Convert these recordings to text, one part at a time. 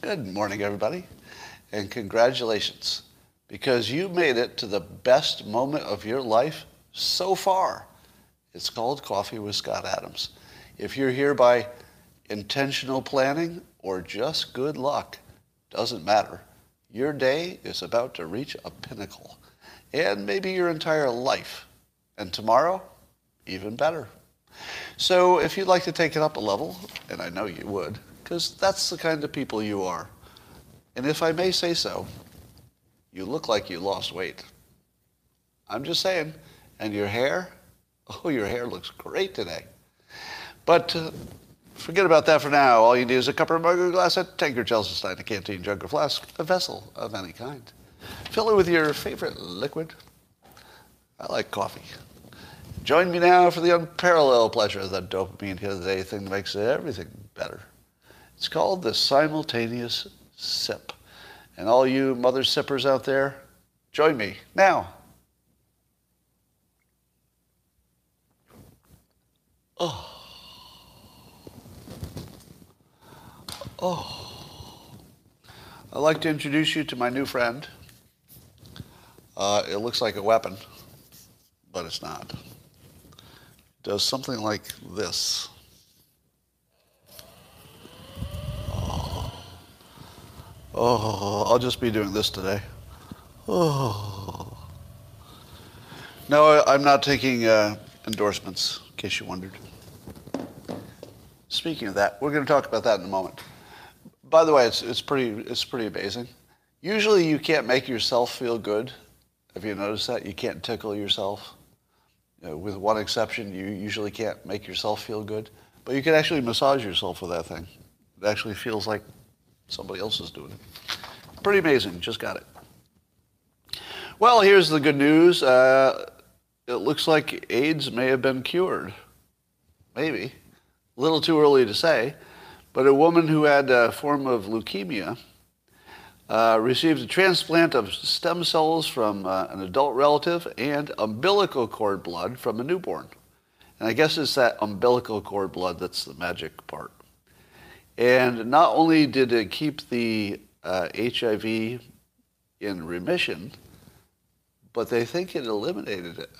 Good morning, everybody, and congratulations, because you made it to the best moment of your life so far. It's called Coffee with Scott Adams. If you're here by intentional planning or just good luck, doesn't matter. Your day is about to reach a pinnacle, and maybe your entire life. And tomorrow, even better. So if you'd like to take it up a level, and I know you would, because that's the kind of people you are. And if I may say so, you look like you lost weight. I'm just saying. And your hair, oh, your hair looks great today. But uh, forget about that for now. All you need is a cup or mug or glass, a tankard, chalice, stein, a canteen, jug or flask, a vessel of any kind. Fill it with your favorite liquid. I like coffee. Join me now for the unparalleled pleasure of that dopamine hit of the day thing that makes everything better. It's called the simultaneous sip. And all you mother sippers out there, join me now. Oh. Oh. I'd like to introduce you to my new friend. Uh, it looks like a weapon, but it's not. Does something like this. Oh, I'll just be doing this today. Oh. No, I'm not taking uh, endorsements, in case you wondered. Speaking of that, we're going to talk about that in a moment. By the way, it's, it's, pretty, it's pretty amazing. Usually you can't make yourself feel good. Have you noticed that? You can't tickle yourself. Know, with one exception, you usually can't make yourself feel good. But you can actually massage yourself with that thing. It actually feels like somebody else is doing it. Pretty amazing. Just got it. Well, here's the good news. Uh, it looks like AIDS may have been cured. Maybe. A little too early to say. But a woman who had a form of leukemia uh, received a transplant of stem cells from uh, an adult relative and umbilical cord blood from a newborn. And I guess it's that umbilical cord blood that's the magic part. And not only did it keep the uh, HIV in remission, but they think it eliminated it.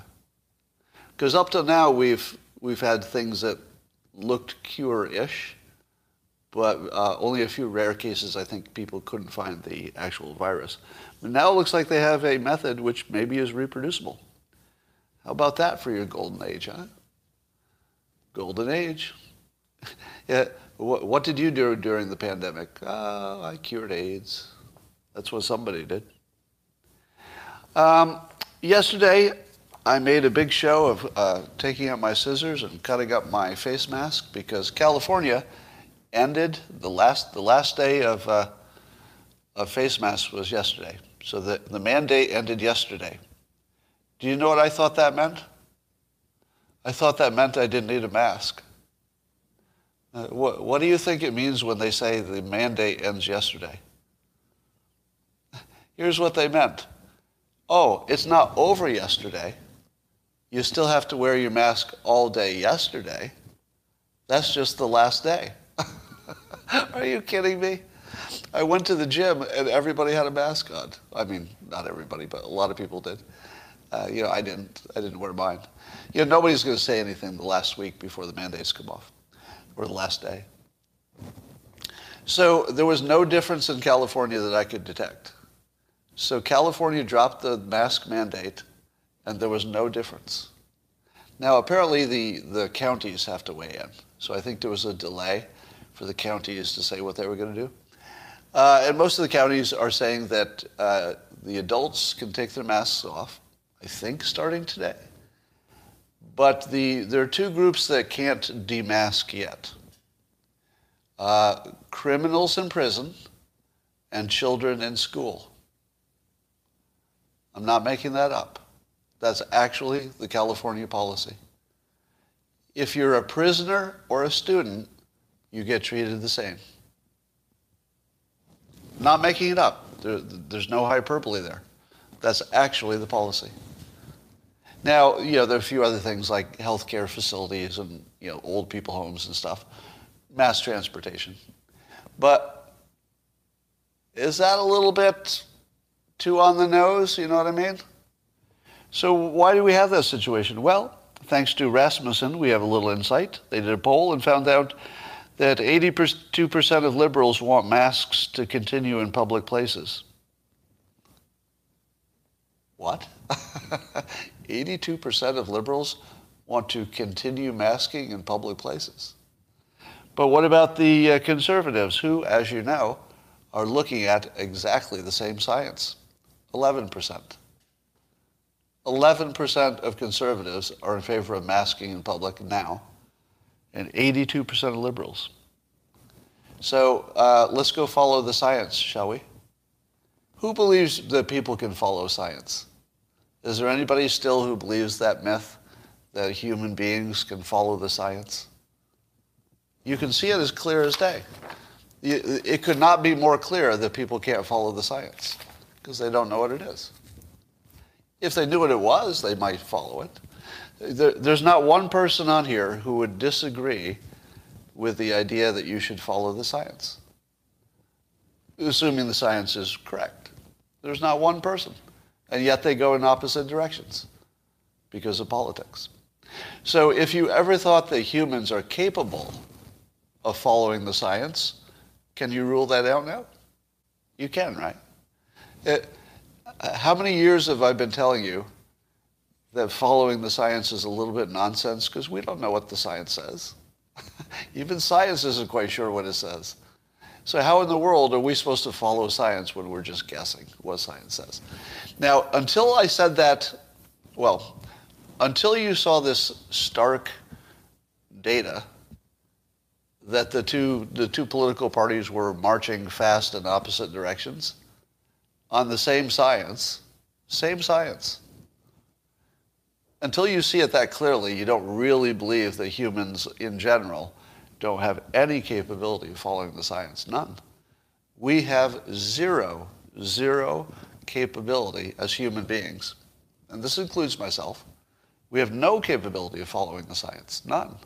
Because up to now, we've, we've had things that looked cure-ish, but uh, only a few rare cases, I think people couldn't find the actual virus. But now it looks like they have a method which maybe is reproducible. How about that for your golden age, huh? Golden age. yeah, what, what did you do during the pandemic? Uh, I cured AIDS. That's what somebody did. Um, yesterday, I made a big show of uh, taking out my scissors and cutting up my face mask because California ended the last the last day of uh, of face masks was yesterday. So the, the mandate ended yesterday. Do you know what I thought that meant? I thought that meant I didn't need a mask. Uh, what, what do you think it means when they say the mandate ends yesterday? Here's what they meant. Oh, it's not over yesterday. You still have to wear your mask all day yesterday. That's just the last day. Are you kidding me? I went to the gym and everybody had a mask on. I mean, not everybody, but a lot of people did. Uh, you know, I didn't. I didn't wear mine. You know, nobody's going to say anything the last week before the mandates come off or the last day. So there was no difference in California that I could detect. So California dropped the mask mandate, and there was no difference. Now, apparently, the, the counties have to weigh in. So I think there was a delay for the counties to say what they were going to do. Uh, and most of the counties are saying that uh, the adults can take their masks off, I think, starting today. But the, there are two groups that can't demask yet uh, criminals in prison and children in school. I'm not making that up. That's actually the California policy. If you're a prisoner or a student, you get treated the same. Not making it up. There, there's no hyperbole there. That's actually the policy. Now, you know, there are a few other things like healthcare facilities and you know, old people homes and stuff, mass transportation. But is that a little bit too on the nose? You know what I mean? So why do we have that situation? Well, thanks to Rasmussen, we have a little insight. They did a poll and found out that 82% of liberals want masks to continue in public places. What? 82% of liberals want to continue masking in public places. But what about the uh, conservatives, who, as you know, are looking at exactly the same science? 11%. 11% of conservatives are in favor of masking in public now, and 82% of liberals. So uh, let's go follow the science, shall we? Who believes that people can follow science? Is there anybody still who believes that myth that human beings can follow the science? You can see it as clear as day. It could not be more clear that people can't follow the science because they don't know what it is. If they knew what it was, they might follow it. There's not one person on here who would disagree with the idea that you should follow the science, assuming the science is correct. There's not one person. And yet they go in opposite directions because of politics. So if you ever thought that humans are capable of following the science, can you rule that out now? You can, right? It, uh, how many years have I been telling you that following the science is a little bit nonsense because we don't know what the science says? Even science isn't quite sure what it says. So how in the world are we supposed to follow science when we're just guessing what science says? Now, until I said that, well, until you saw this stark data that the two, the two political parties were marching fast in opposite directions on the same science, same science. Until you see it that clearly, you don't really believe that humans in general don't have any capability of following the science. None. We have zero, zero capability as human beings, and this includes myself. We have no capability of following the science. None.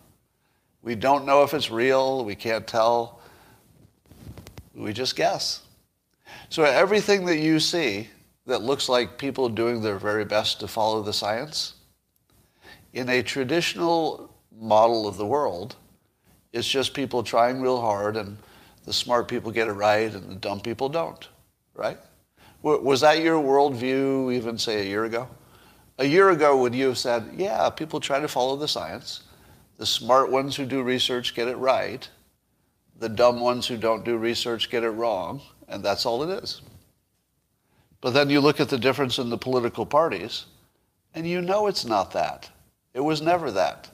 We don't know if it's real. We can't tell. We just guess. So everything that you see that looks like people doing their very best to follow the science, in a traditional model of the world, it's just people trying real hard, and the smart people get it right, and the dumb people don't, right? Was that your worldview even, say, a year ago? A year ago, would you have said, yeah, people try to follow the science. The smart ones who do research get it right. The dumb ones who don't do research get it wrong, and that's all it is. But then you look at the difference in the political parties, and you know it's not that. It was never that.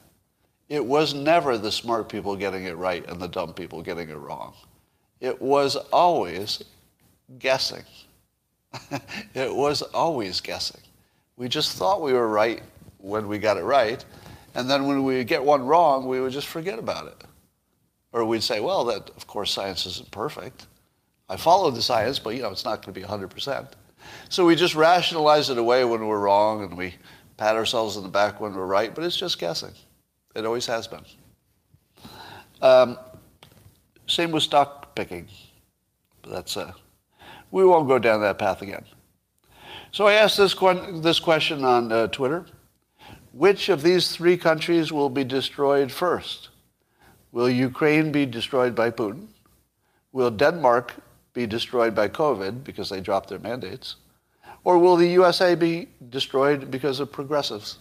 It was never the smart people getting it right and the dumb people getting it wrong. It was always guessing. it was always guessing. We just thought we were right when we got it right, and then when we get one wrong, we would just forget about it. Or we'd say, well, that of course science isn't perfect. I followed the science, but you know, it's not going to be 100%. So we just rationalize it away when we're wrong and we pat ourselves in the back when we're right, but it's just guessing. It always has been. Um, same with stock picking. That's uh, we won't go down that path again. So I asked this, this question on uh, Twitter. Which of these three countries will be destroyed first? Will Ukraine be destroyed by Putin? Will Denmark be destroyed by COVID because they dropped their mandates? Or will the USA be destroyed because of progressives?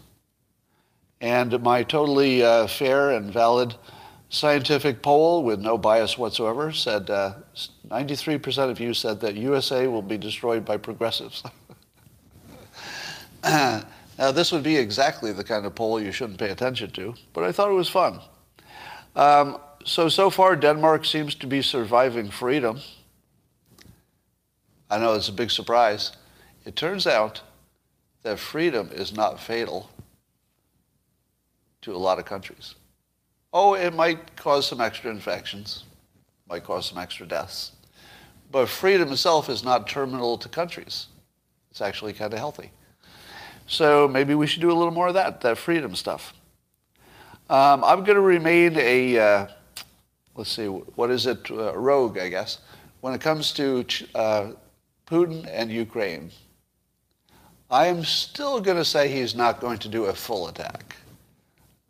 And my totally uh, fair and valid scientific poll with no bias whatsoever said uh, 93% of you said that USA will be destroyed by progressives. now, this would be exactly the kind of poll you shouldn't pay attention to, but I thought it was fun. Um, so, so far, Denmark seems to be surviving freedom. I know it's a big surprise. It turns out that freedom is not fatal to a lot of countries. Oh, it might cause some extra infections, might cause some extra deaths. But freedom itself is not terminal to countries. It's actually kind of healthy. So maybe we should do a little more of that, that freedom stuff. Um, I'm going to remain a, uh, let's see, what is it, uh, rogue, I guess, when it comes to uh, Putin and Ukraine. I am still going to say he's not going to do a full attack.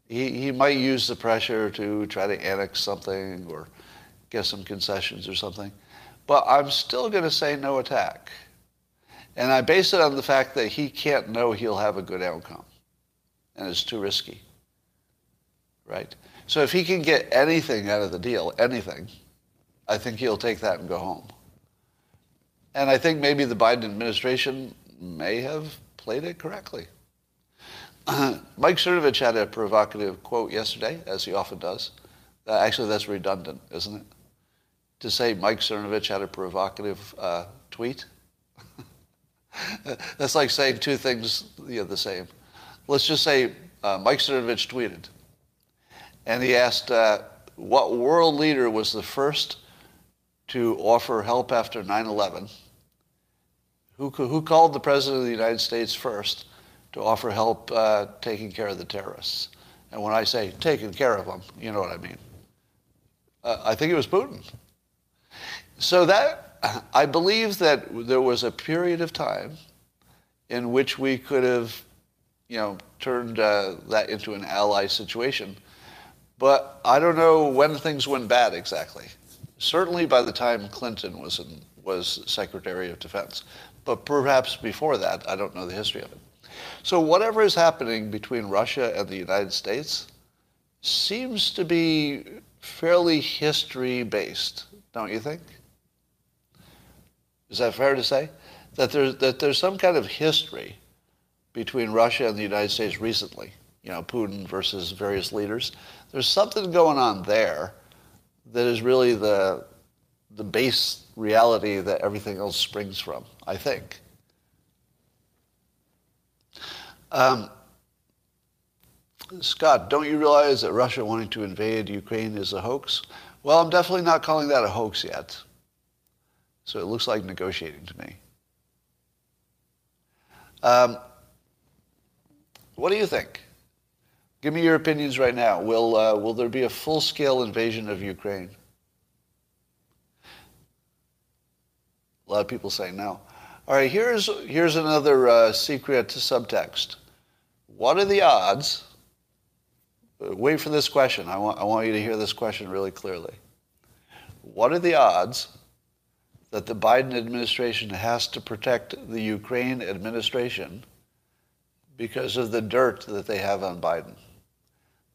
He, he might use the pressure to try to annex something or get some concessions or something. But I'm still going to say no attack. And I base it on the fact that he can't know he'll have a good outcome. And it's too risky. Right? So if he can get anything out of the deal, anything, I think he'll take that and go home. And I think maybe the Biden administration may have played it correctly. Mike Cernovich had a provocative quote yesterday, as he often does. Uh, actually, that's redundant, isn't it? To say Mike Cernovich had a provocative uh, tweet. that's like saying two things you know, the same. Let's just say uh, Mike Cernovich tweeted, and he asked, uh, what world leader was the first to offer help after 9-11? Who, who called the President of the United States first to offer help uh, taking care of the terrorists. And when I say taking care of them, you know what I mean. Uh, I think it was Putin. So that, I believe that there was a period of time in which we could have, you know, turned uh, that into an ally situation. But I don't know when things went bad exactly. Certainly by the time Clinton was, in, was Secretary of Defense. But perhaps before that, I don't know the history of it. So whatever is happening between Russia and the United States seems to be fairly history-based, don't you think? Is that fair to say? That there's, that there's some kind of history between Russia and the United States recently, you know, Putin versus various leaders. There's something going on there that is really the, the base reality that everything else springs from, I think. Um, Scott, don't you realize that Russia wanting to invade Ukraine is a hoax? Well, I'm definitely not calling that a hoax yet. So it looks like negotiating to me. Um, what do you think? Give me your opinions right now. Will, uh, will there be a full-scale invasion of Ukraine? A lot of people say no. All right, here's, here's another uh, secret subtext. What are the odds? Wait for this question. I want, I want you to hear this question really clearly. What are the odds that the Biden administration has to protect the Ukraine administration because of the dirt that they have on Biden?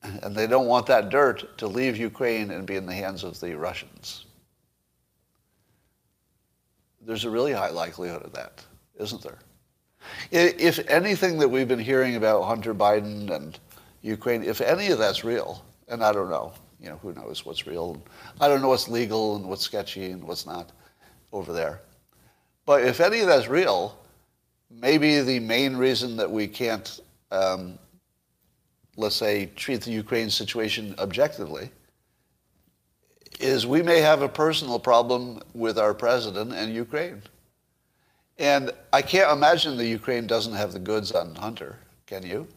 And they don't want that dirt to leave Ukraine and be in the hands of the Russians. There's a really high likelihood of that, isn't there? If anything that we've been hearing about Hunter Biden and Ukraine, if any of that's real, and I don't know, you know, who knows what's real. I don't know what's legal and what's sketchy and what's not over there. But if any of that's real, maybe the main reason that we can't, um, let's say, treat the Ukraine situation objectively is we may have a personal problem with our president and Ukraine. And I can't imagine that Ukraine doesn't have the goods on Hunter. Can you?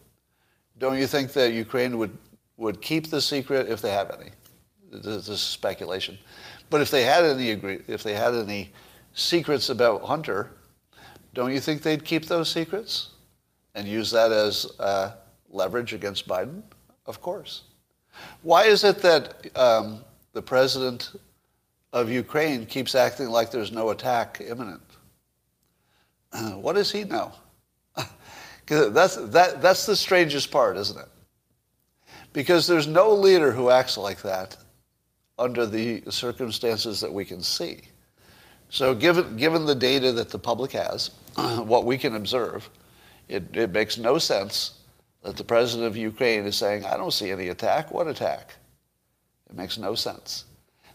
Don't you think that Ukraine would, would keep the secret if they have any? This is speculation. But if they had any if they had any secrets about Hunter, don't you think they'd keep those secrets and use that as uh, leverage against Biden? Of course. Why is it that um, the president of Ukraine keeps acting like there's no attack imminent? what does he know? that's, that, that's the strangest part, isn't it? Because there's no leader who acts like that under the circumstances that we can see. So given, given the data that the public has, what we can observe, it, it makes no sense that the president of Ukraine is saying, I don't see any attack. What attack? It makes no sense.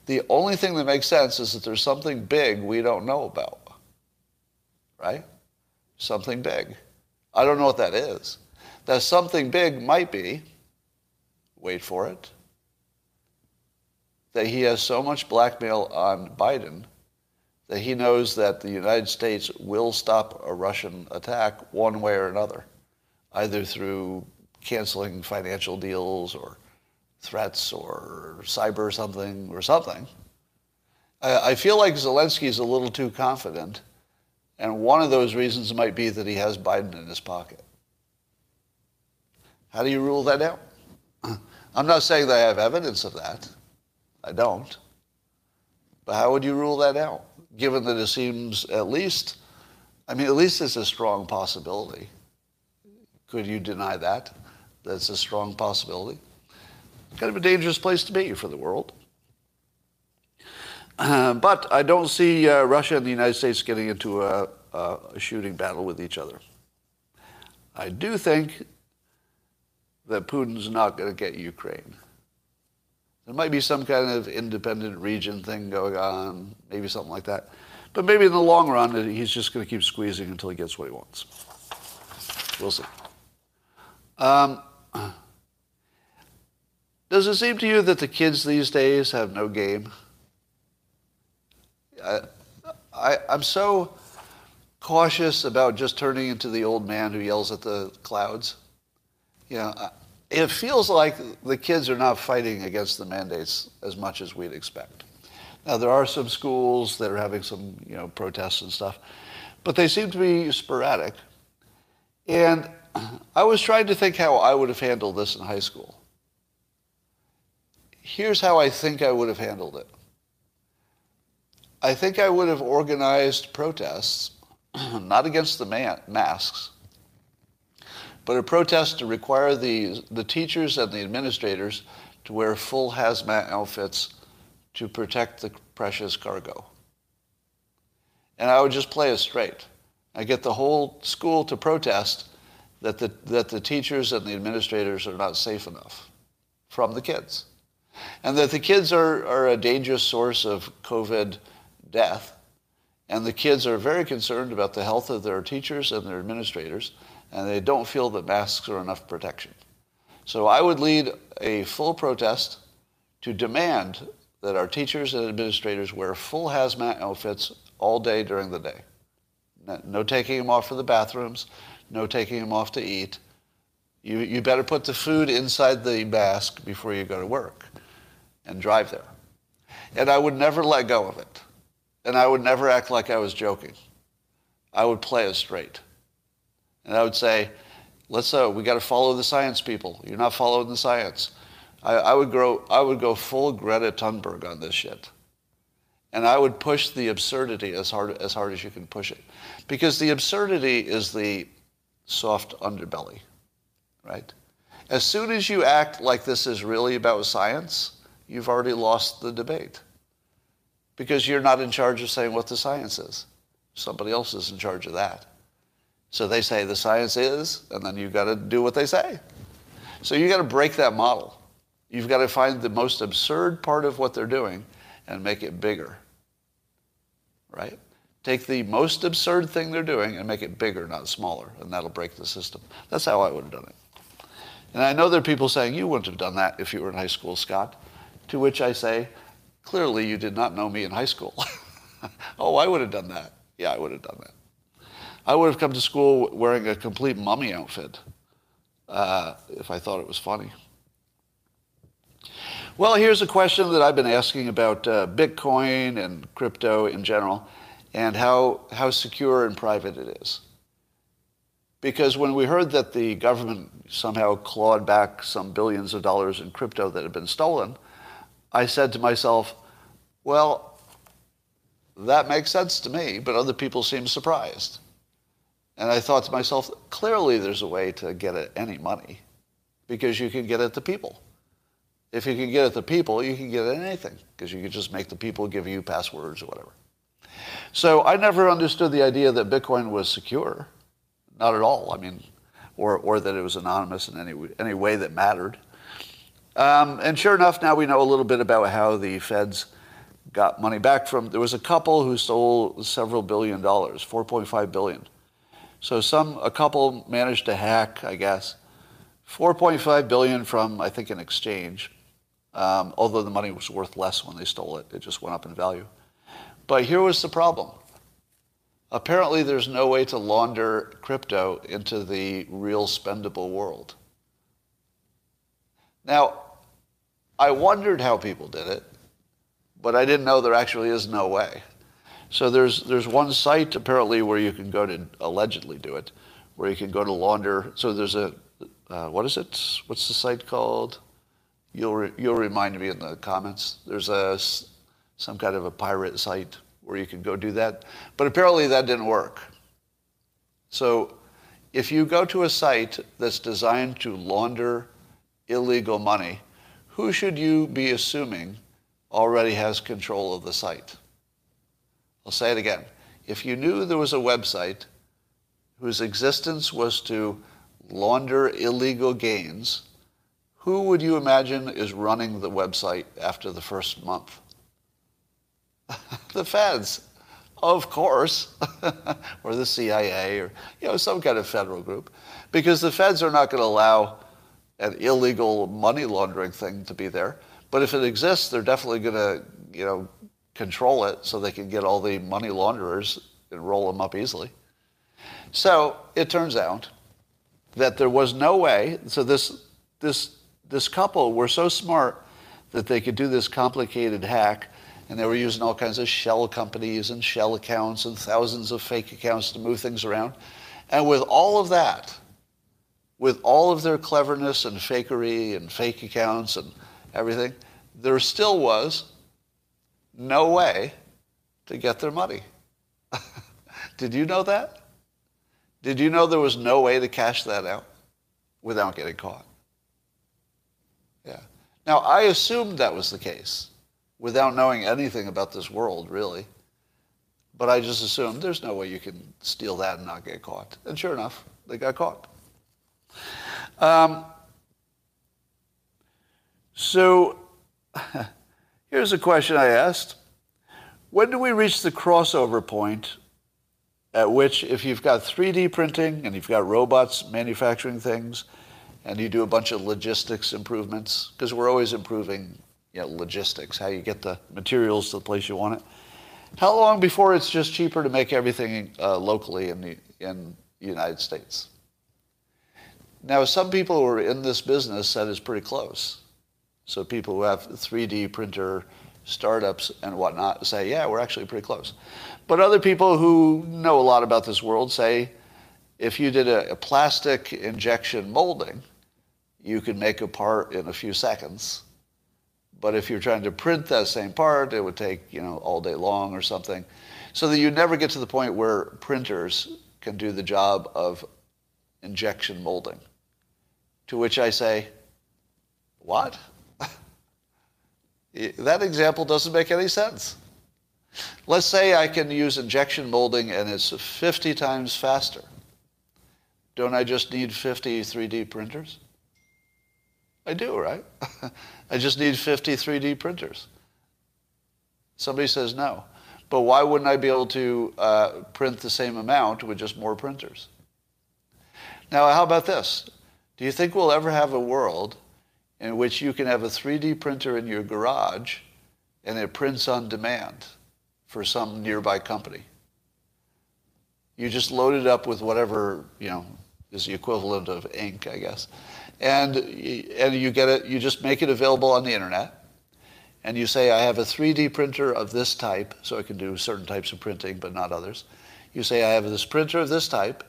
The only thing that makes sense is that there's something big we don't know about right? Something big. I don't know what that is. That something big might be, wait for it, that he has so much blackmail on Biden that he knows that the United States will stop a Russian attack one way or another, either through canceling financial deals or threats or cyber something or something. I, I feel like Zelensky's a little too confident. And one of those reasons might be that he has Biden in his pocket. How do you rule that out? I'm not saying that I have evidence of that. I don't. But how would you rule that out? Given that it seems at least, I mean, at least it's a strong possibility. Could you deny that? That's a strong possibility. Kind of a dangerous place to be for the world. Uh, but I don't see uh, Russia and the United States getting into a, a, a shooting battle with each other. I do think that Putin's not going to get Ukraine. There might be some kind of independent region thing going on, maybe something like that. But maybe in the long run, he's just going to keep squeezing until he gets what he wants. We'll see. Um, does it seem to you that the kids these days have no game? I, I, I'm so cautious about just turning into the old man who yells at the clouds. You know, it feels like the kids are not fighting against the mandates as much as we'd expect. Now, there are some schools that are having some, you know, protests and stuff, but they seem to be sporadic. And I was trying to think how I would have handled this in high school. Here's how I think I would have handled it. I think I would have organized protests, not against the man- masks, but a protest to require the, the teachers and the administrators to wear full hazmat outfits to protect the precious cargo. And I would just play it straight. I get the whole school to protest that the, that the teachers and the administrators are not safe enough from the kids. And that the kids are, are a dangerous source of COVID death. And the kids are very concerned about the health of their teachers and their administrators, and they don't feel that masks are enough protection. So I would lead a full protest to demand that our teachers and administrators wear full hazmat outfits all day during the day. No taking them off for the bathrooms, no taking them off to eat. You, you better put the food inside the mask before you go to work and drive there. And I would never let go of it. And I would never act like I was joking. I would play it straight. And I would say, let's, uh, we got to follow the science people. You're not following the science. I, I, would grow, I would go full Greta Thunberg on this shit. And I would push the absurdity as hard, as hard as you can push it. Because the absurdity is the soft underbelly, right? As soon as you act like this is really about science, you've already lost the debate because you're not in charge of saying what the science is. Somebody else is in charge of that. So they say the science is, and then you've got to do what they say. So you've got to break that model. You've got to find the most absurd part of what they're doing and make it bigger. Right? Take the most absurd thing they're doing and make it bigger, not smaller, and that'll break the system. That's how I would have done it. And I know there are people saying, you wouldn't have done that if you were in high school, Scott. To which I say, Clearly, you did not know me in high school. oh, I would have done that. Yeah, I would have done that. I would have come to school wearing a complete mummy outfit uh, if I thought it was funny. Well, here's a question that I've been asking about uh, Bitcoin and crypto in general and how, how secure and private it is. Because when we heard that the government somehow clawed back some billions of dollars in crypto that had been stolen, I said to myself, well, that makes sense to me, but other people seem surprised. And I thought to myself, clearly there's a way to get at any money because you can get at the people. If you can get at the people, you can get at anything because you can just make the people give you passwords or whatever. So I never understood the idea that Bitcoin was secure. Not at all. I mean, or, or that it was anonymous in any, any way that mattered. Um, and sure enough, now we know a little bit about how the feds got money back from. There was a couple who stole several billion dollars, 4.5 billion. So some a couple managed to hack, I guess, 4.5 billion from I think an exchange. Um, although the money was worth less when they stole it, it just went up in value. But here was the problem. Apparently, there's no way to launder crypto into the real spendable world. Now, I wondered how people did it, but I didn't know there actually is no way. So there's, there's one site apparently where you can go to allegedly do it, where you can go to launder. So there's a, uh, what is it? What's the site called? You'll, re, you'll remind me in the comments. There's a, some kind of a pirate site where you can go do that. But apparently that didn't work. So if you go to a site that's designed to launder illegal money, who should you be assuming already has control of the site? I'll say it again. If you knew there was a website whose existence was to launder illegal gains, who would you imagine is running the website after the first month? the feds, of course, or the CIA, or you know some kind of federal group, because the feds are not going to allow an illegal money laundering thing to be there. But if it exists, they're definitely going to you know control it so they can get all the money launderers and roll them up easily. So it turns out that there was no way. So this this this couple were so smart that they could do this complicated hack and they were using all kinds of shell companies and shell accounts and thousands of fake accounts to move things around. And with all of that, with all of their cleverness and fakery and fake accounts and everything, there still was no way to get their money. Did you know that? Did you know there was no way to cash that out without getting caught? Yeah. Now, I assumed that was the case without knowing anything about this world, really. But I just assumed there's no way you can steal that and not get caught. And sure enough, they got caught. Um, so here's a question I asked. When do we reach the crossover point at which if you've got 3D printing and you've got robots manufacturing things and you do a bunch of logistics improvements, because we're always improving you know, logistics, how you get the materials to the place you want it. How long before it's just cheaper to make everything uh, locally in the, in the United States? Now, some people who are in this business said it's pretty close. So people who have 3D printer startups and whatnot say, yeah, we're actually pretty close. But other people who know a lot about this world say, if you did a, a plastic injection molding, you could make a part in a few seconds but if you're trying to print that same part, it would take, you know, all day long or something. So that you never get to the point where printers can do the job of injection molding. To which I say, what? that example doesn't make any sense. Let's say I can use injection molding and it's 50 times faster. Don't I just need 50 3D printers? I do, right? I just need 50 3D printers. Somebody says no. But why wouldn't I be able to uh, print the same amount with just more printers? Now, how about this? Do you think we'll ever have a world in which you can have a 3D printer in your garage and it prints on demand for some nearby company? You just load it up with whatever, you know, is the equivalent of ink, I guess and, and you get it, you just make it available on the internet. And you say, I have a 3D printer of this type, so I can do certain types of printing, but not others. You say, I have this printer of this type.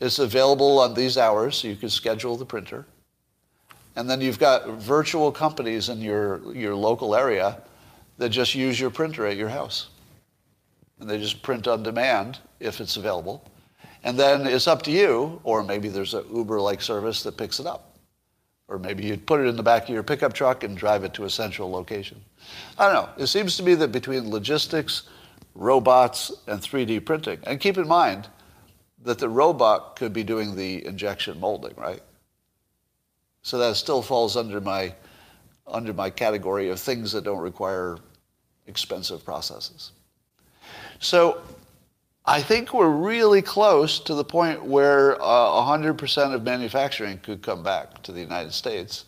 It's available on these hours, so you can schedule the printer. And then you've got virtual companies in your, your local area that just use your printer at your house. And they just print on demand if it's available. And then it's up to you, or maybe there's an Uber-like service that picks it up. Or maybe you put it in the back of your pickup truck and drive it to a central location. I don't know. It seems to me that between logistics, robots, and 3D printing, and keep in mind that the robot could be doing the injection molding, right? So that still falls under my, under my category of things that don't require expensive processes. So I think we're really close to the point where uh, 100% of manufacturing could come back to the United States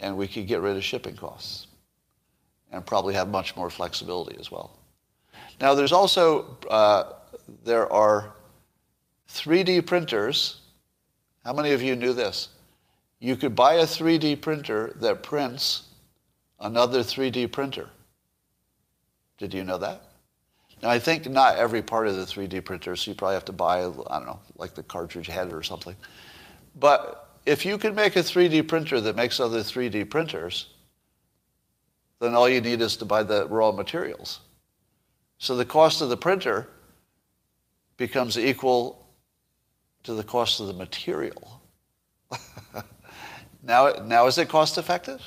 and we could get rid of shipping costs and probably have much more flexibility as well. Now there's also, uh, there are 3D printers. How many of you knew this? You could buy a 3D printer that prints another 3D printer. Did you know that? Now, I think not every part of the 3D printer, so you probably have to buy, I don't know, like the cartridge head or something. But if you can make a 3D printer that makes other 3D printers, then all you need is to buy the raw materials. So the cost of the printer becomes equal to the cost of the material. now, now is it cost effective?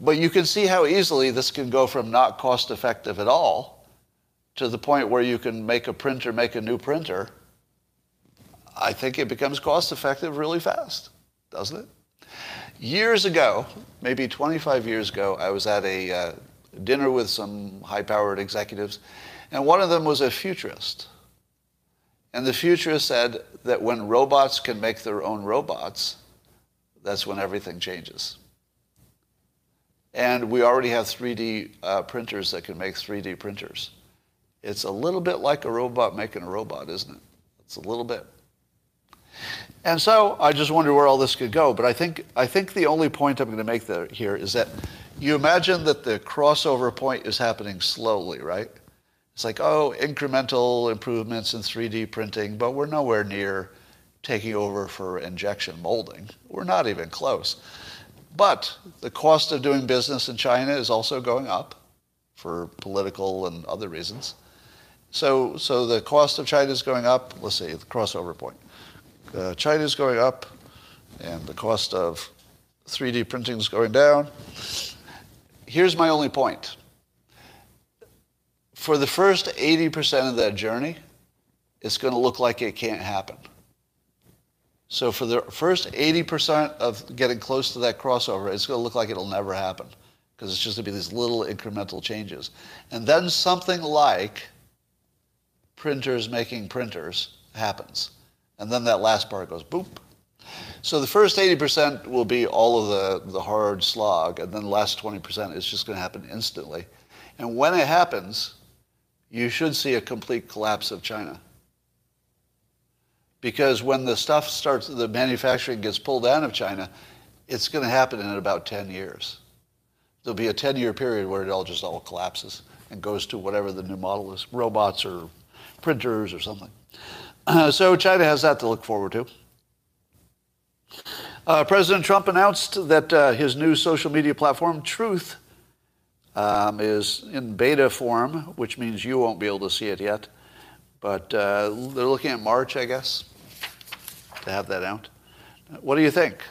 But you can see how easily this can go from not cost effective at all to the point where you can make a printer make a new printer. I think it becomes cost effective really fast, doesn't it? Years ago, maybe 25 years ago, I was at a uh, dinner with some high powered executives, and one of them was a futurist. And the futurist said that when robots can make their own robots, that's when everything changes. And we already have 3D uh, printers that can make 3D printers. It's a little bit like a robot making a robot, isn't it? It's a little bit. And so I just wonder where all this could go. But I think, I think the only point I'm going to make there, here is that you imagine that the crossover point is happening slowly, right? It's like, oh, incremental improvements in 3D printing, but we're nowhere near taking over for injection molding. We're not even close. But the cost of doing business in China is also going up for political and other reasons. So, so the cost of China is going up. Let's see, the crossover point. Uh, China is going up, and the cost of 3D printing is going down. Here's my only point. For the first 80% of that journey, it's going to look like it can't happen. So for the first 80% of getting close to that crossover, it's going to look like it'll never happen because it's just going to be these little incremental changes. And then something like printers making printers happens. And then that last part goes boop. So the first 80% will be all of the, the hard slog, and then the last 20% is just going to happen instantly. And when it happens, you should see a complete collapse of China. Because when the stuff starts, the manufacturing gets pulled out of China, it's going to happen in about 10 years. There'll be a 10 year period where it all just all collapses and goes to whatever the new model is robots or printers or something. Uh, so China has that to look forward to. Uh, President Trump announced that uh, his new social media platform, Truth, um, is in beta form, which means you won't be able to see it yet. But uh, they're looking at March, I guess, to have that out. What do you think?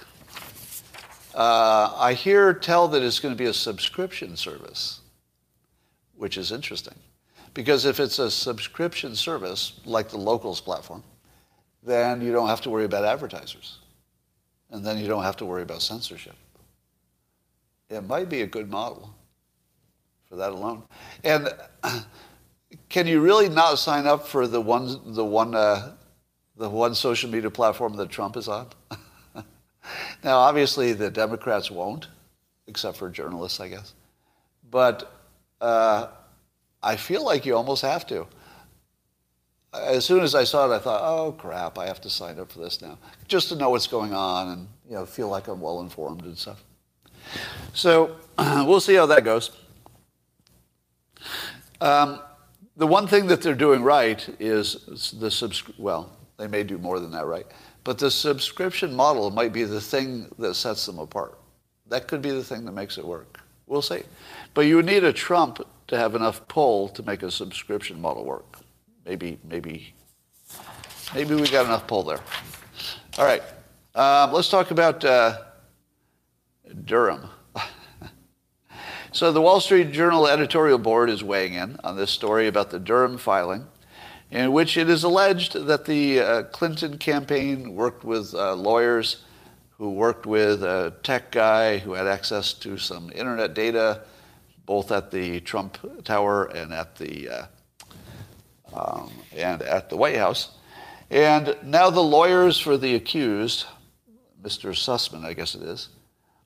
Uh, I hear tell that it's going to be a subscription service, which is interesting. Because if it's a subscription service, like the locals platform, then you don't have to worry about advertisers. And then you don't have to worry about censorship. It might be a good model for that alone. And can you really not sign up for the one the one uh, the one social media platform that Trump is on? now, obviously, the Democrats won't, except for journalists, I guess. But uh, I feel like you almost have to. As soon as I saw it, I thought, "Oh crap! I have to sign up for this now, just to know what's going on and you know feel like I'm well informed and stuff." So we'll see how that goes. Um, the one thing that they're doing right is the subs- well, they may do more than that right, but the subscription model might be the thing that sets them apart. That could be the thing that makes it work. We'll see. But you need a Trump to have enough pull to make a subscription model work. Maybe, maybe, maybe we got enough pull there. All right, um, let's talk about uh, Durham. So the Wall Street Journal editorial board is weighing in on this story about the Durham filing, in which it is alleged that the uh, Clinton campaign worked with uh, lawyers who worked with a tech guy who had access to some internet data, both at the Trump Tower and at the uh, um, and at the White House. And now the lawyers for the accused, Mr. Sussmann, I guess it is,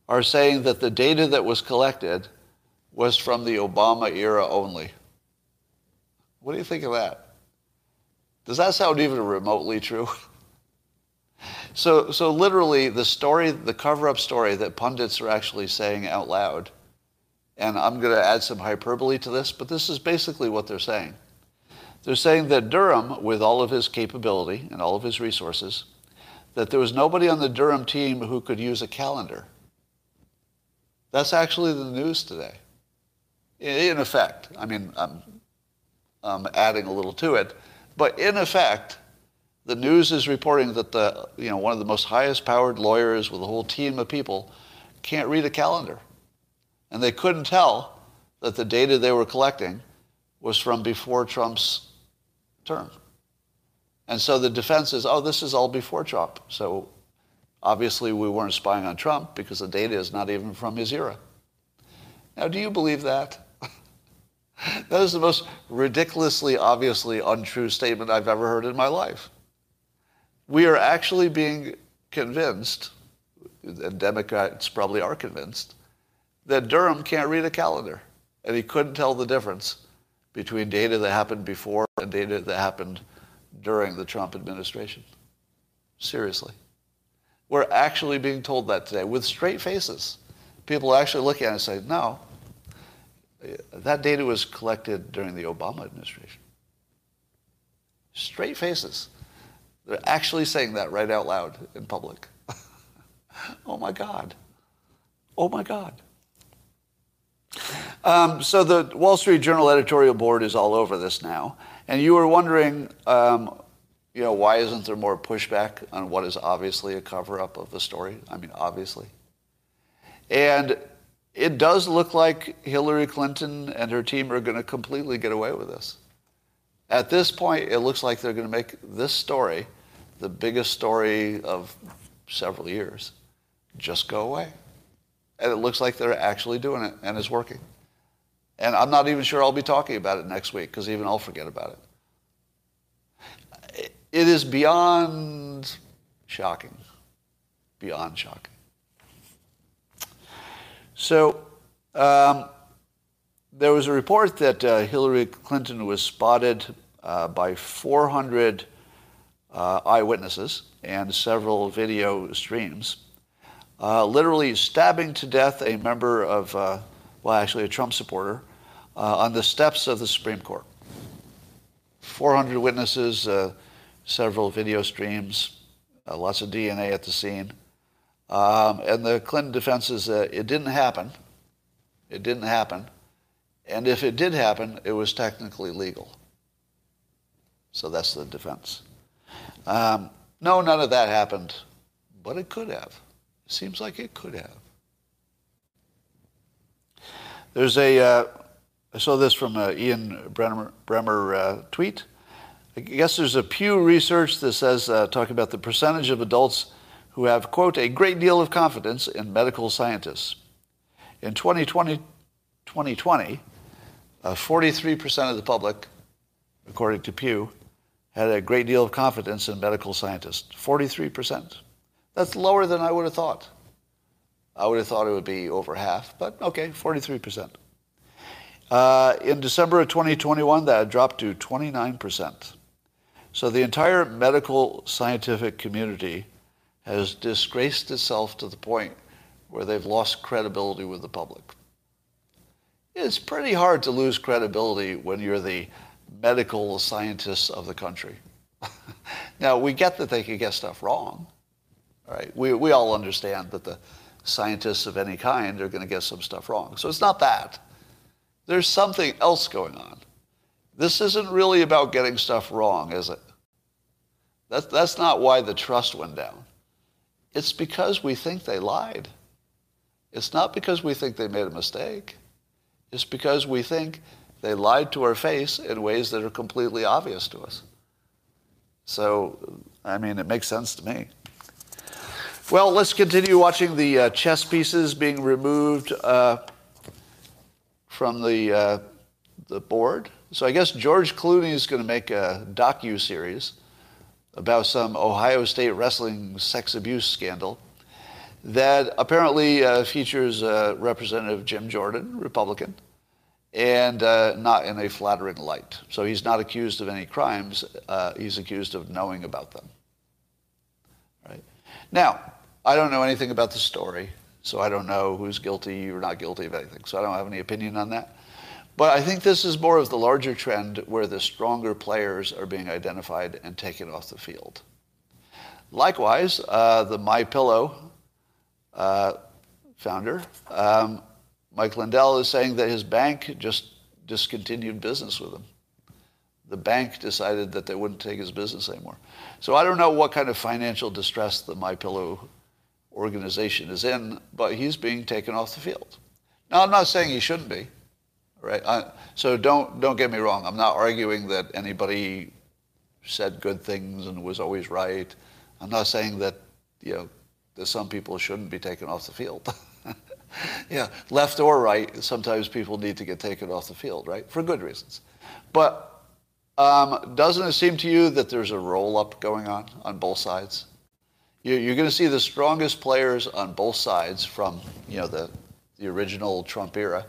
are saying that the data that was collected was from the Obama era only. What do you think of that? Does that sound even remotely true? So, so literally, the story, the cover-up story that pundits are actually saying out loud, and I'm going to add some hyperbole to this, but this is basically what they're saying. They're saying that Durham, with all of his capability and all of his resources, that there was nobody on the Durham team who could use a calendar. That's actually the news today. In effect, I mean, I'm, I'm adding a little to it, but in effect, the news is reporting that the, you know, one of the most highest powered lawyers with a whole team of people can't read a calendar. And they couldn't tell that the data they were collecting was from before Trump's term. And so the defense is, oh, this is all before Trump. So obviously we weren't spying on Trump because the data is not even from his era. Now, do you believe that? That is the most ridiculously, obviously untrue statement I've ever heard in my life we are actually being convinced, and Democrats probably are convinced, that Durham can't read a calendar. And he couldn't tell the difference between data that happened before and data that happened during the Trump administration. Seriously. We're actually being told that today with straight faces. People actually look at it and say, no, that data was collected during the Obama administration. Straight faces. They're actually saying that right out loud in public. oh my God. Oh my God. Um, so the Wall Street Journal editorial board is all over this now. And you were wondering, um, you know, why isn't there more pushback on what is obviously a cover up of the story? I mean, obviously. And it does look like Hillary Clinton and her team are going to completely get away with this. At this point, it looks like they're going to make this story the biggest story of several years just go away. And it looks like they're actually doing it and it's working. And I'm not even sure I'll be talking about it next week because even I'll forget about it. It is beyond shocking. Beyond shocking. So, um, there was a report that uh, Hillary Clinton was spotted uh, by 400 uh, eyewitnesses and several video streams, uh, literally stabbing to death a member of, uh, well, actually a Trump supporter, uh, on the steps of the Supreme Court. 400 witnesses, several video streams, lots of DNA at the scene. Um, and the Clinton defense is that it didn't happen. It didn't happen. And if it did happen, it was technically legal. So that's the defense. Um, no, none of that happened, but it could have. It seems like it could have. There's a, uh, I saw this from uh, Ian Bremmer, Bremmer uh, tweet. I guess there's a Pew research that says, uh, talking about the percentage of adults who have, quote, a great deal of confidence in medical scientists. In 2020, 2020 43% uh, of the public, according to Pew, had a great deal of confidence in medical scientists 43%. That's lower than I would have thought. I would have thought it would be over half, but okay, 43%. Uh, in December of 2021, that dropped to 29%. So the entire medical scientific community has disgraced itself to the point where they've lost credibility with the public. It's pretty hard to lose credibility when you're the medical scientists of the country. now, we get that they could get stuff wrong. Right? We, we all understand that the scientists of any kind are going to get some stuff wrong. So it's not that. There's something else going on. This isn't really about getting stuff wrong, is it? That's, that's not why the trust went down. It's because we think they lied. It's not because we think they made a mistake. It's because we think they lied to our face in ways that are completely obvious to us. So, I mean, it makes sense to me. Well, let's continue watching the uh, chess pieces being removed uh, from the, uh, the board. So I guess George Clooney is going to make a docu series about some Ohio State wrestling sex abuse scandal that apparently uh, features uh, Representative Jim Jordan, Republican, and uh, not in a flattering light. So he's not accused of any crimes. Uh, he's accused of knowing about them. Right? Now, I don't know anything about the story, so I don't know who's guilty or not guilty of anything. So I don't have any opinion on that. But I think this is more of the larger trend where the stronger players are being identified and taken off the field. Likewise, uh, the My Pillow uh, founder, um, Mike Lindell, is saying that his bank just discontinued business with him. The bank decided that they wouldn't take his business anymore. So I don't know what kind of financial distress the My Pillow organization is in, but he's being taken off the field. Now, I'm not saying he shouldn't be, right? I, so don't don't get me wrong. I'm not arguing that anybody said good things and was always right. I'm not saying that you know that some people shouldn't be taken off the field. yeah, left or right, sometimes people need to get taken off the field, right? For good reasons. But um, doesn't it seem to you that there's a roll up going on on both sides? You're going to see the strongest players on both sides from you know the the original Trump era.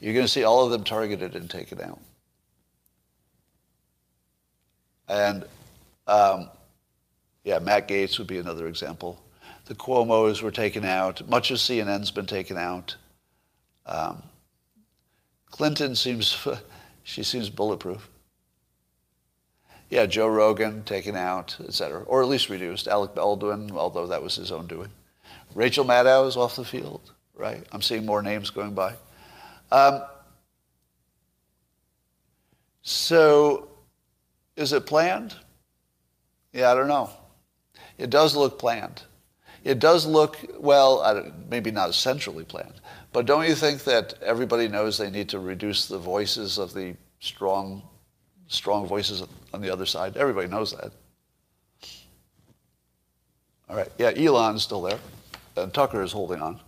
You're going to see all of them targeted and taken out. And um, yeah, Matt Gaetz would be another example. The Cuomo's were taken out. Much of CNN's been taken out. Um, Clinton seems, she seems bulletproof. Yeah, Joe Rogan taken out, et cetera, or at least reduced. Alec Baldwin, although that was his own doing. Rachel Maddow is off the field, right? I'm seeing more names going by. Um, so, is it planned? Yeah, I don't know. It does look planned. It does look, well, maybe not centrally planned, but don't you think that everybody knows they need to reduce the voices of the strong, strong voices on the other side? Everybody knows that. All right, yeah, Elon's still there, and Tucker is holding on.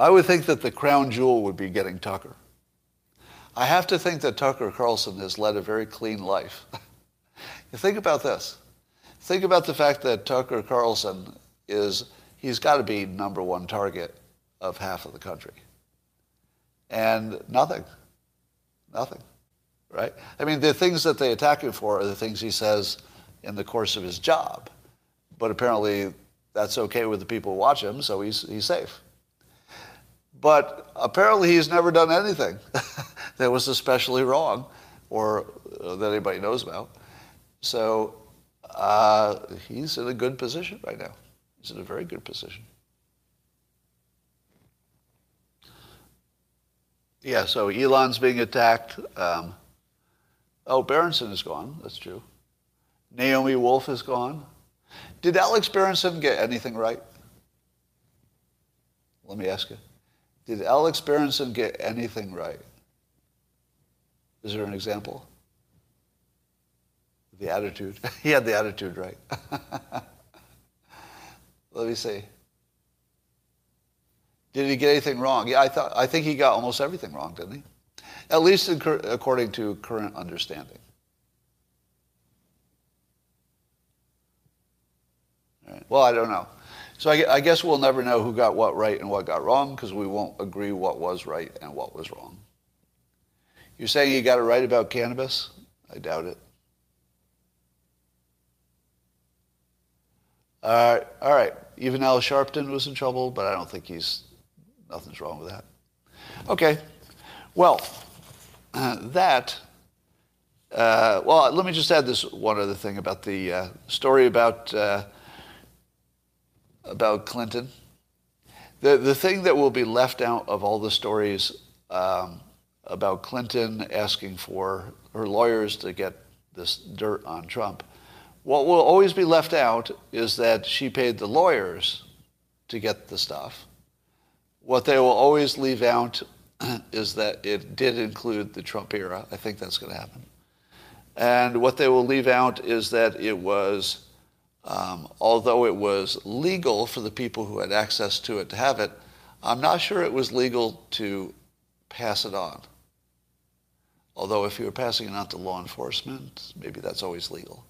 I would think that the crown jewel would be getting Tucker. I have to think that Tucker Carlson has led a very clean life. think about this. Think about the fact that Tucker Carlson is, he's got to be number one target of half of the country. And nothing. Nothing. Right? I mean, the things that they attack him for are the things he says in the course of his job. But apparently that's okay with the people who watch him, so he's, he's safe. But apparently he's never done anything that was especially wrong or uh, that anybody knows about. So uh, he's in a good position right now. He's in a very good position. Yeah, so Elon's being attacked. Um, oh, Berenson is gone. That's true. Naomi Wolf is gone. Did Alex Berenson get anything right? Let me ask you. Did Alex Berenson get anything right? Is there an example? The attitude. he had the attitude right. Let me see. Did he get anything wrong? Yeah, I thought I think he got almost everything wrong, didn't he? At least in, according to current understanding. Right. Well, I don't know. So I, I, guess we'll never know who got what right and what got wrong because we won't agree what was right and what was wrong. You're saying you got it right about cannabis? I doubt it. All right, all right. Even Al Sharpton was in trouble, but I don't think he's, nothing's wrong with that. Okay, well, uh, that, uh, well, let me just add this one other thing about the uh, story about uh, about Clinton. The, the thing that will be left out of all the stories um, about Clinton asking for her lawyers to get this dirt on Trump, what will always be left out is that she paid the lawyers to get the stuff. What they will always leave out is that it did include the Trump era. I think that's going to happen. And what they will leave out is that it was um, although it was legal for the people who had access to it to have it, I'm not sure it was legal to pass it on. Although if you were passing it on to law enforcement, maybe that's always legal.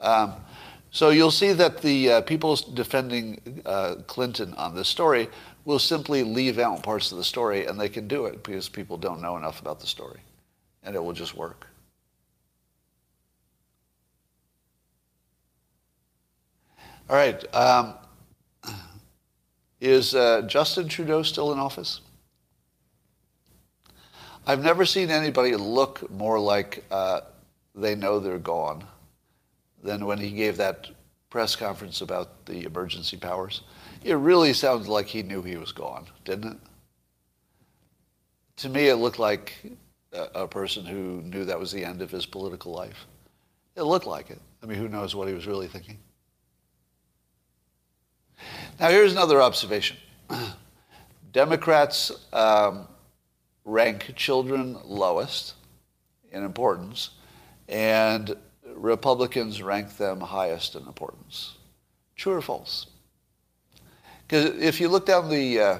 Um, so you'll see that the uh, people defending uh, Clinton on this story will simply leave out parts of the story, and they can do it because people don't know enough about the story, and it will just work. All right. Um, is uh, Justin Trudeau still in office? I've never seen anybody look more like uh, they know they're gone than when he gave that press conference about the emergency powers. It really sounded like he knew he was gone, didn't it? To me, it looked like a, a person who knew that was the end of his political life. It looked like it. I mean, who knows what he was really thinking? Now, here's another observation. Democrats um, rank children lowest in importance, and Republicans rank them highest in importance. True or false? Because if you look down the, uh,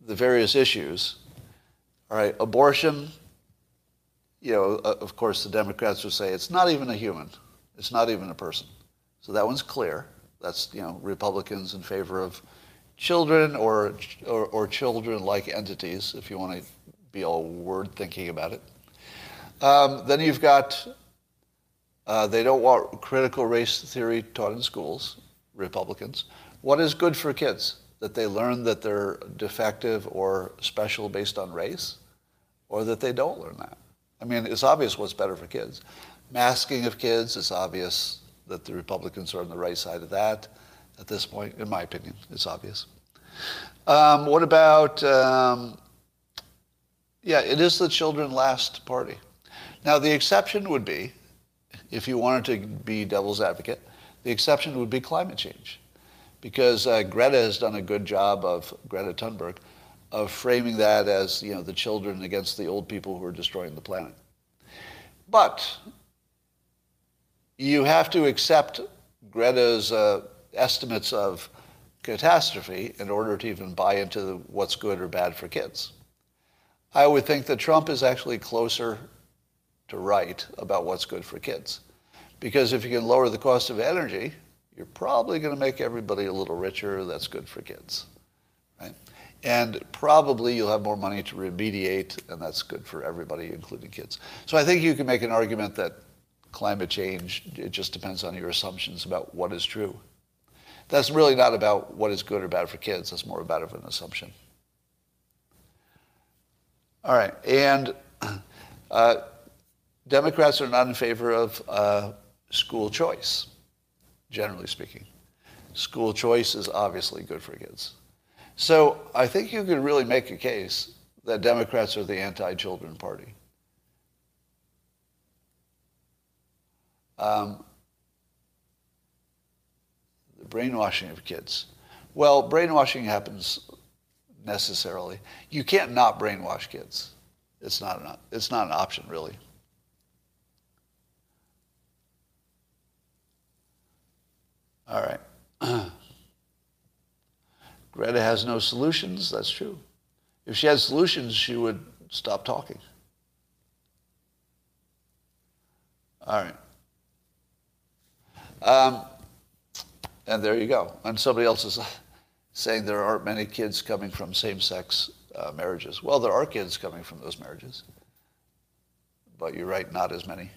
the various issues, all right, abortion, you know, of course the Democrats would say it's not even a human. It's not even a person. So that one's clear. That's, you know, Republicans in favor of children or, or, or children-like entities, if you want to be all word thinking about it. Um, then you've got, uh, they don't want critical race theory taught in schools, Republicans. What is good for kids? That they learn that they're defective or special based on race? Or that they don't learn that? I mean, it's obvious what's better for kids. Masking of kids, is obvious that the Republicans are on the right side of that at this point, in my opinion. It's obvious. Um, what about, um, yeah, it is the children last party. Now, the exception would be, if you wanted to be devil's advocate, the exception would be climate change. Because uh, Greta has done a good job of, Greta Thunberg, of framing that as, you know, the children against the old people who are destroying the planet. But you have to accept Greta's uh, estimates of catastrophe in order to even buy into what's good or bad for kids. I would think that Trump is actually closer to right about what's good for kids. Because if you can lower the cost of energy, you're probably going to make everybody a little richer. That's good for kids. Right? And probably you'll have more money to remediate, and that's good for everybody, including kids. So I think you can make an argument that climate change, it just depends on your assumptions about what is true. That's really not about what is good or bad for kids. That's more about of an assumption. All right. And uh, Democrats are not in favor of uh, school choice, generally speaking. School choice is obviously good for kids. So I think you could really make a case that Democrats are the anti-children party. Um, the brainwashing of kids. Well, brainwashing happens necessarily. You can't not brainwash kids. It's not an, it's not an option, really. All right. Greta has no solutions. That's true. If she had solutions, she would stop talking. All right. Um, and there you go. And somebody else is saying there aren't many kids coming from same-sex uh, marriages. Well, there are kids coming from those marriages. But you're right, not as many.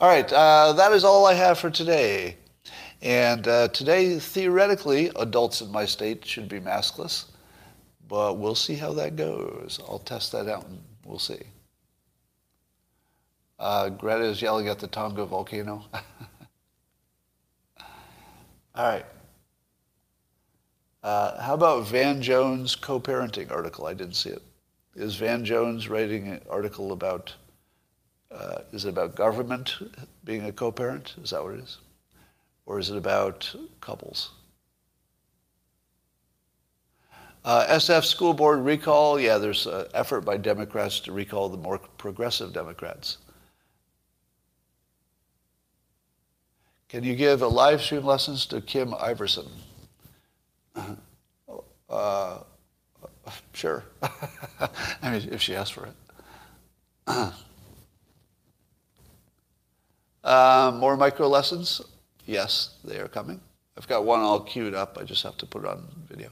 All right, uh, that is all I have for today. And uh, today, theoretically, adults in my state should be maskless. But we'll see how that goes. I'll test that out and we'll see. Uh, Greta is yelling at the Tonga volcano. All right. Uh, how about Van Jones co-parenting article? I didn't see it. Is Van Jones writing an article about, uh, is it about government being a co-parent? Is that what it is? Or is it about couples? Uh, SF school board recall, yeah, there's an effort by Democrats to recall the more progressive Democrats. Can you give a live stream lessons to Kim Iversen? Uh, sure. I mean, if she asks for it. uh, more micro lessons? Yes, they are coming. I've got one all queued up. I just have to put it on video.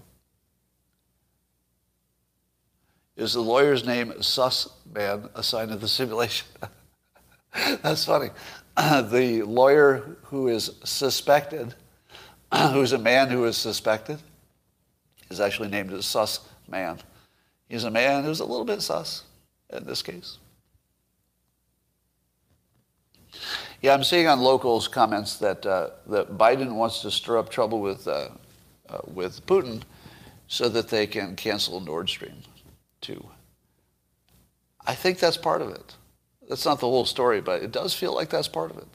Is the lawyer's name Sus Man a sign of the simulation? That's funny. the lawyer who is suspected who's a man who is suspected, is actually named as sus man. He's a man who's a little bit sus in this case. Yeah, I'm seeing on locals comments that uh, that Biden wants to stir up trouble with uh, uh, with Putin so that they can cancel Nord Stream 2. I think that's part of it. That's not the whole story, but it does feel like that's part of it.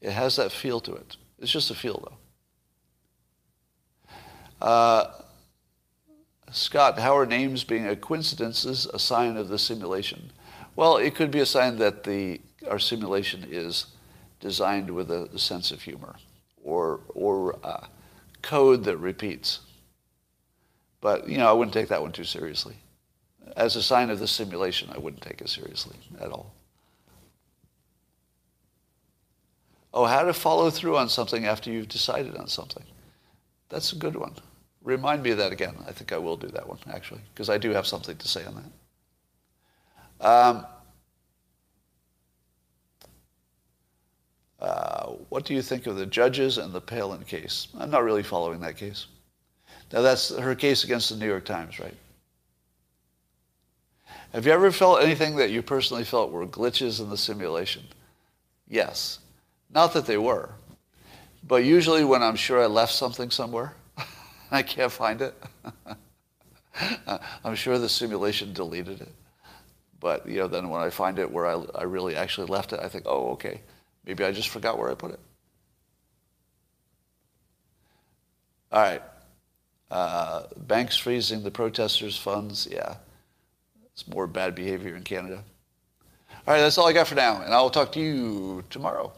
It has that feel to it. It's just a feel, though. Uh, Scott, how are names being a coincidence is a sign of the simulation? Well, it could be a sign that the our simulation is designed with a, sense of humor or or uh, code that repeats. But you know, I wouldn't take that one too seriously. As a sign of the simulation, I wouldn't take it seriously at all. Oh, how to follow through on something after you've decided on something. That's a good one. Remind me of that again. I think I will do that one, actually, because I do have something to say on that. Um, uh, what do you think of the judges and the Palin case? I'm not really following that case. Now, that's her case against the New York Times, right? Have you ever felt anything that you personally felt were glitches in the simulation? Yes. Not that they were, but usually when I'm sure I left something somewhere, I can't find it. I'm sure the simulation deleted it. But you know, then when I find it where I, I really actually left it, I think, oh, okay, maybe I just forgot where I put it. All right. Uh, banks freezing the protesters' funds. Yeah, it's more bad behavior in Canada. All right, that's all I got for now, and I will talk to you tomorrow.